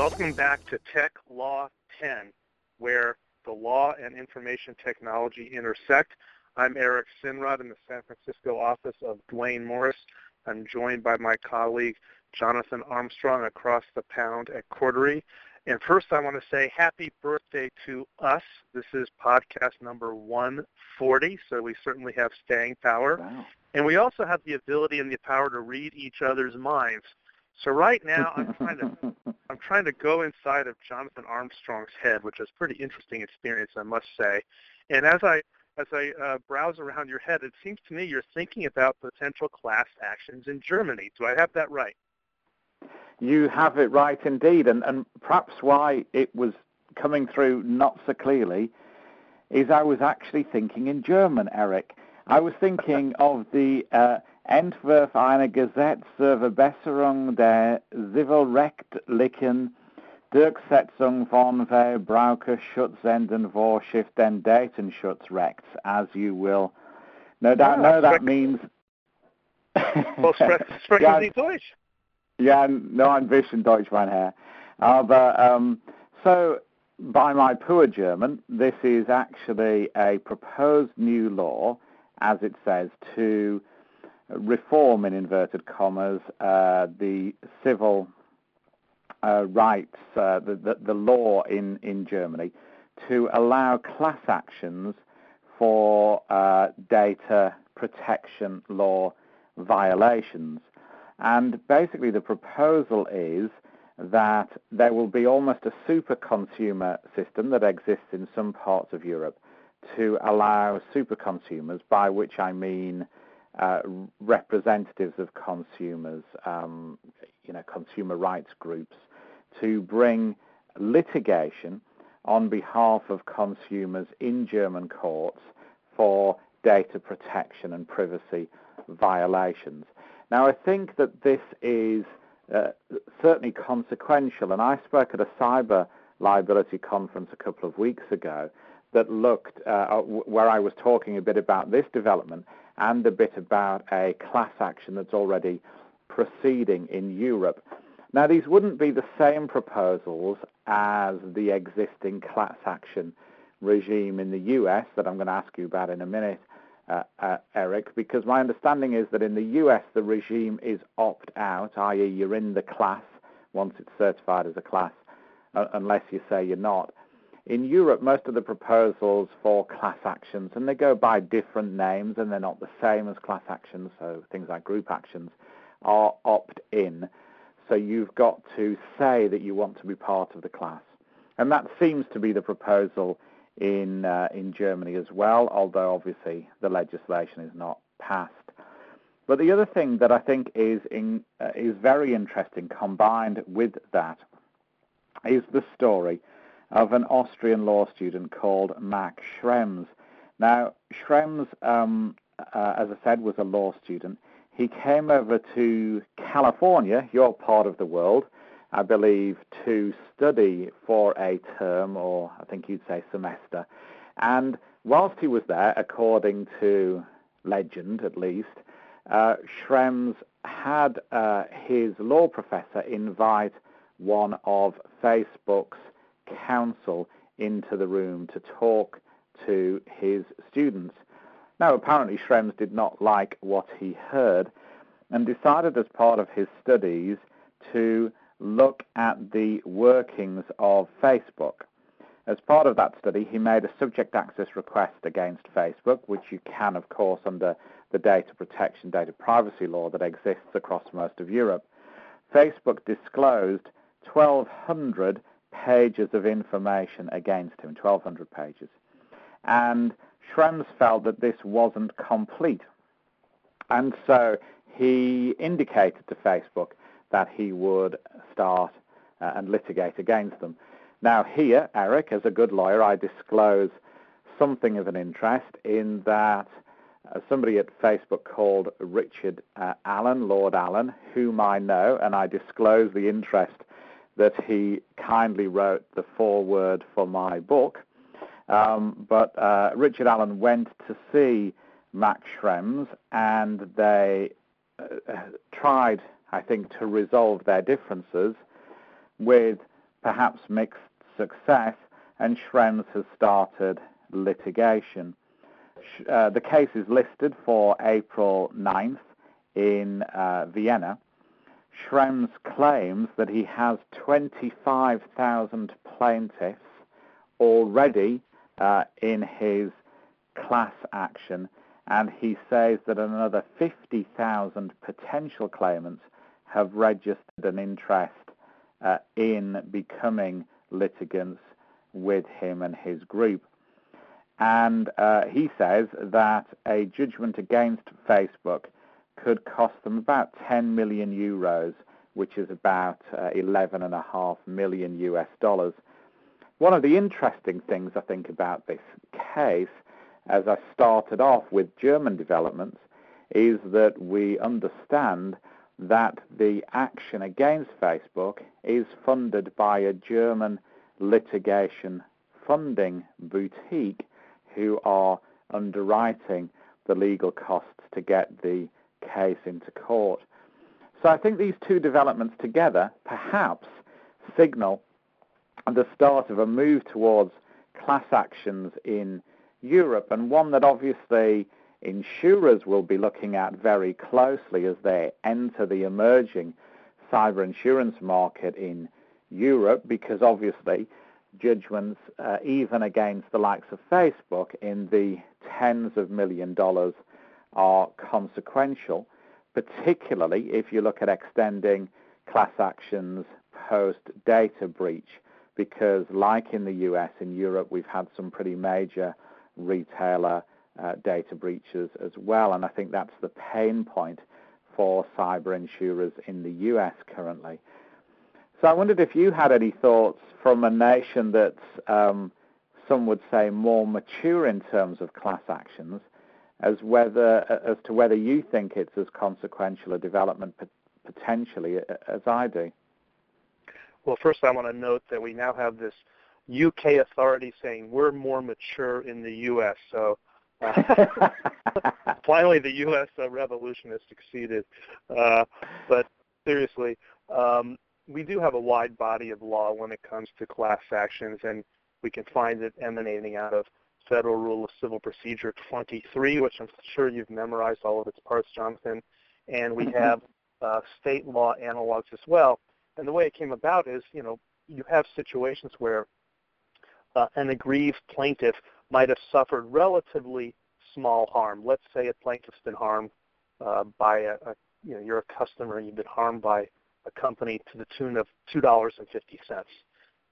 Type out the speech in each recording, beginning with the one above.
Welcome back to Tech Law 10, where the law and information technology intersect. I'm Eric Sinrod in the San Francisco office of Duane Morris. I'm joined by my colleague Jonathan Armstrong across the pound at Cordery. And first I want to say happy birthday to us. This is podcast number 140, so we certainly have staying power. Wow. And we also have the ability and the power to read each other's minds. So right now I'm trying to I'm trying to go inside of Jonathan Armstrong's head, which is a pretty interesting experience, I must say. And as I as I uh, browse around your head, it seems to me you're thinking about potential class actions in Germany. Do I have that right? You have it right indeed, and, and perhaps why it was coming through not so clearly is I was actually thinking in German, Eric. I was thinking of the uh, Entwurf einer Gesetz zur Verbesserung der zivilrechtlichen Durchsetzung von Verbraucherschutzenden Vorschriften Datenschutzrechts, as you will no doubt Ah, know. That sprechen- means. Well, spre- sprechen Ja, Sie Deutsch? Ja, no, ein bisschen Deutsch, mein Herr. Aber, um, so, by my poor German, this is actually a proposed new law, as it says, to reform, in inverted commas, uh, the civil uh, rights, uh, the, the, the law in, in Germany, to allow class actions for uh, data protection law violations. And basically, the proposal is that there will be almost a super consumer system that exists in some parts of Europe to allow super consumers, by which I mean uh, representatives of consumers, um, you know, consumer rights groups, to bring litigation on behalf of consumers in German courts for data protection and privacy violations. Now, I think that this is uh, certainly consequential, and I spoke at a cyber liability conference a couple of weeks ago that looked uh, where I was talking a bit about this development and a bit about a class action that's already proceeding in Europe. Now, these wouldn't be the same proposals as the existing class action regime in the US that I'm going to ask you about in a minute, uh, uh, Eric, because my understanding is that in the US the regime is opt out, i.e., you're in the class once it's certified as a class, uh, unless you say you're not. In Europe, most of the proposals for class actions, and they go by different names and they're not the same as class actions, so things like group actions, are opt in. So you've got to say that you want to be part of the class. And that seems to be the proposal in uh, in Germany as well, although obviously the legislation is not passed. But the other thing that I think is in, uh, is very interesting, combined with that, is the story of an Austrian law student called Max Schrems. Now, Schrems, um, uh, as I said, was a law student. He came over to California, your part of the world, I believe, to study for a term, or I think you'd say semester. And whilst he was there, according to legend at least, uh, Schrems had uh, his law professor invite one of Facebook's counsel into the room to talk to his students. Now, apparently, Schrems did not like what he heard and decided, as part of his studies, to look at the workings of Facebook. As part of that study, he made a subject access request against Facebook, which you can, of course, under the data protection, data privacy law that exists across most of Europe. Facebook disclosed 1,200 pages of information against him, 1,200 pages. And Schrems felt that this wasn't complete. And so he indicated to Facebook that he would start uh, and litigate against them. Now, here, Eric, as a good lawyer, I disclose something of an interest in that uh, somebody at Facebook called Richard uh, Allan, Lord Allan, whom I know, and I disclose the interest that he kindly wrote the foreword for my book. Um, but uh, Richard Allan went to see Max Schrems, and they uh, tried, I think, to resolve their differences with perhaps mixed success, and Schrems has started litigation. Uh, the case is listed for April 9th in uh, Vienna. Schrems claims that he has 25,000 plaintiffs already uh, in his class action, and he says that another 50,000 potential claimants have registered an interest uh, in becoming litigants with him and his group. And uh, he says that a judgment against Facebook could cost them about 10 million euros, which is about uh, 11.5 million US dollars. One of the interesting things I think about this case, as I started off with German developments, is that we understand that the action against Facebook is funded by a German litigation funding boutique who are underwriting the legal costs to get the case into court. So I think these two developments together perhaps signal the start of a move towards class actions in Europe, and one that obviously insurers will be looking at very closely as they enter the emerging cyber insurance market in Europe, because obviously judgments, uh, even against the likes of Facebook, in the tens of million dollars are consequential, particularly if you look at extending class actions post data breach, because like in the US, in Europe, we've had some pretty major retailer uh, data breaches as well, and I think that's the pain point for cyber insurers in the US currently. So I wondered if you had any thoughts from a nation that's um, some would say more mature in terms of class actions, as whether as to whether you think it's as consequential a development potentially as I do. Well, first I want to note that we now have this UK authority saying we're more mature in the U.S. So uh, finally, the U.S. Uh, revolution has succeeded. Uh, but seriously, um, we do have a wide body of law when it comes to class actions, and we can find it emanating out of Federal Rule of Civil Procedure 23, which I'm sure you've memorized all of its parts, Jonathan. And we mm-hmm. have uh, state law analogs as well. And the way it came about is, you know, you have situations where uh, an aggrieved plaintiff might have suffered relatively small harm. Let's say a plaintiff's been harmed uh, by a, a, you know, you're a customer and you've been harmed by a company to the tune of $2.50.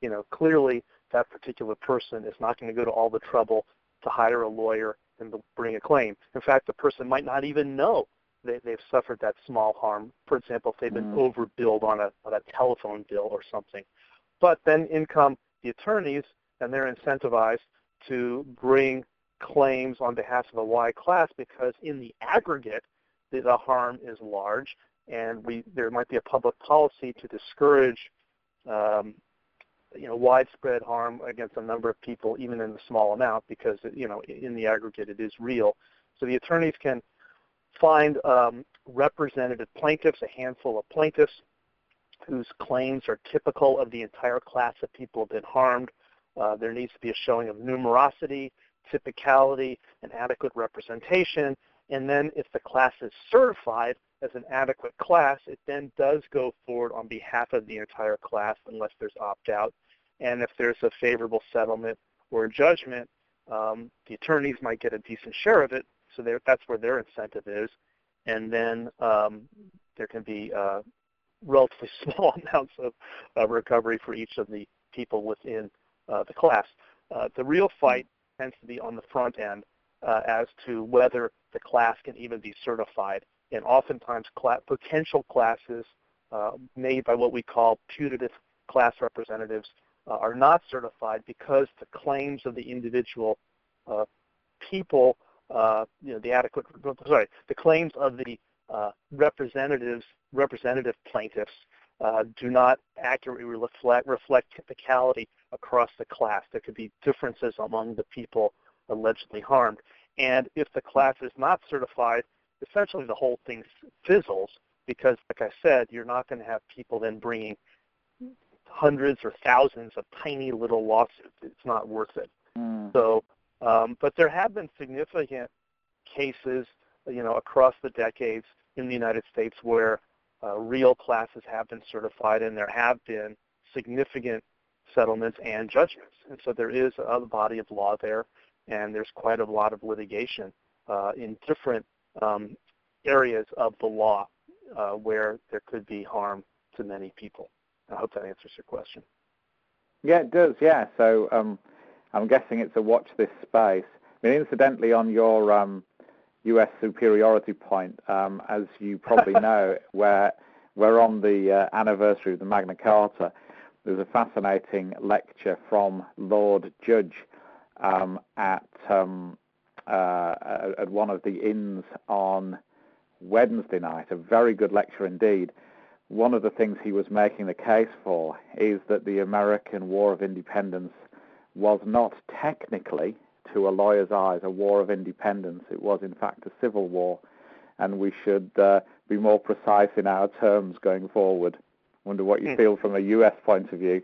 You know, clearly that particular person is not going to go to all the trouble to hire a lawyer and bring a claim. In fact, the person might not even know they, they've suffered that small harm. For example, if they've been mm. overbilled on a, on a telephone bill or something. But then in come the attorneys, and they're incentivized to bring claims on behalf of a wide class because in the aggregate, the, the harm is large, and we there might be a public policy to discourage um, you know, widespread harm against a number of people, even in a small amount, because you know, in the aggregate, it is real. So the attorneys can find um, representative plaintiffs, a handful of plaintiffs, whose claims are typical of the entire class of people who have been harmed. Uh, there needs to be a showing of numerosity, typicality, and adequate representation. And then if the class is certified as an adequate class, it then does go forward on behalf of the entire class unless there's opt-out. And if there's a favorable settlement or judgment, um, the attorneys might get a decent share of it, so that's where their incentive is. And then um, there can be uh, relatively small amounts of recovery for each of the people within uh, the class. Uh, the real fight tends to be on the front end uh, as to whether the class can even be certified and oftentimes cl- potential classes uh, made by what we call putative class representatives uh, are not certified because the claims of the individual uh, people, uh, you know, the adequate, sorry, the claims of the uh, representatives, representative plaintiffs uh, do not accurately reflect, reflect typicality across the class. There could be differences among the people allegedly harmed. And if the class is not certified, essentially the whole thing fizzles because, like I said, you're not going to have people then bringing hundreds or thousands of tiny little lawsuits. It's not worth it. Mm. So, um, but there have been significant cases, you know, across the decades in the United States where uh, real classes have been certified, and there have been significant settlements and judgments. And so there is a body of law there, and there's quite a lot of litigation uh, in different um, areas of the law uh, where there could be harm to many people. I hope that answers your question. Yeah, it does. Yeah. So um, I'm guessing it's a watch this space. I mean, incidentally, on your um, U.S. superiority point, um, as you probably know, where we're on the uh, anniversary of the Magna Carta, there's a fascinating lecture from Lord Judge um, at um, uh, at one of the inns on Wednesday night. A very good lecture indeed. One of the things he was making the case for is that the American War of Independence was not technically to a lawyer's eyes, a war of independence. It was, in fact, a civil war, and we should uh, be more precise in our terms going forward. Wonder what you hmm. feel from a U.S. point of view.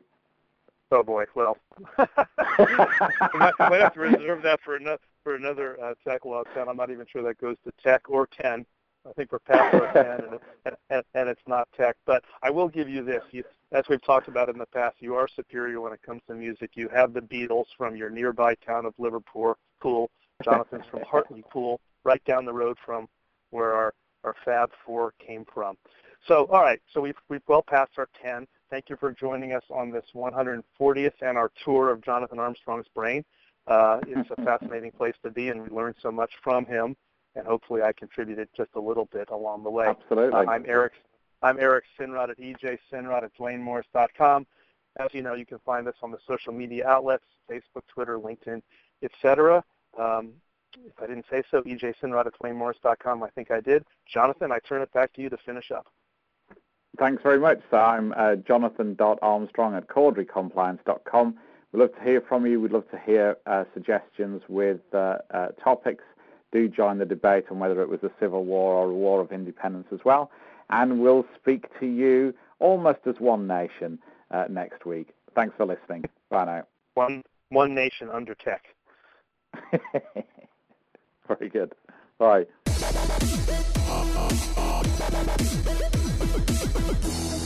Oh boy, well, we have to reserve that for another for another uh, tech law 10. I'm not even sure that goes to tech or 10. I think we're past 10, and, and, and it's not tech. But I will give you this. You, as we've talked about in the past, you are superior when it comes to music. You have the Beatles from your nearby town of Liverpool. Pool. Jonathan's from Hartlepool, right down the road from where our, our Fab Four came from. So, all right. So we've we've well past our 10. Thank you for joining us on this 140th and our tour of Jonathan Armstrong's brain. Uh, it's a fascinating place to be, and we learned so much from him. And hopefully, I contributed just a little bit along the way. Absolutely. Uh, I'm Eric I'm Eric Sinrod at ejsinrod at duanemorris.com. As you know, you can find us on the social media outlets, Facebook, Twitter, LinkedIn, etc. Um, if I didn't say so, ejsinrod at duanemorris.com. I think I did. Jonathan, I turn it back to you to finish up. Thanks very much. So I'm uh, jonathan.armstrong at corderycompliance.com. We'd love to hear from you. We'd love to hear uh, suggestions with uh, uh, topics. Do join the debate on whether it was a civil war or a war of independence as well and we'll speak to you almost as one nation uh, next week. Thanks for listening. Bye now. One one nation under tech. Very good. Bye.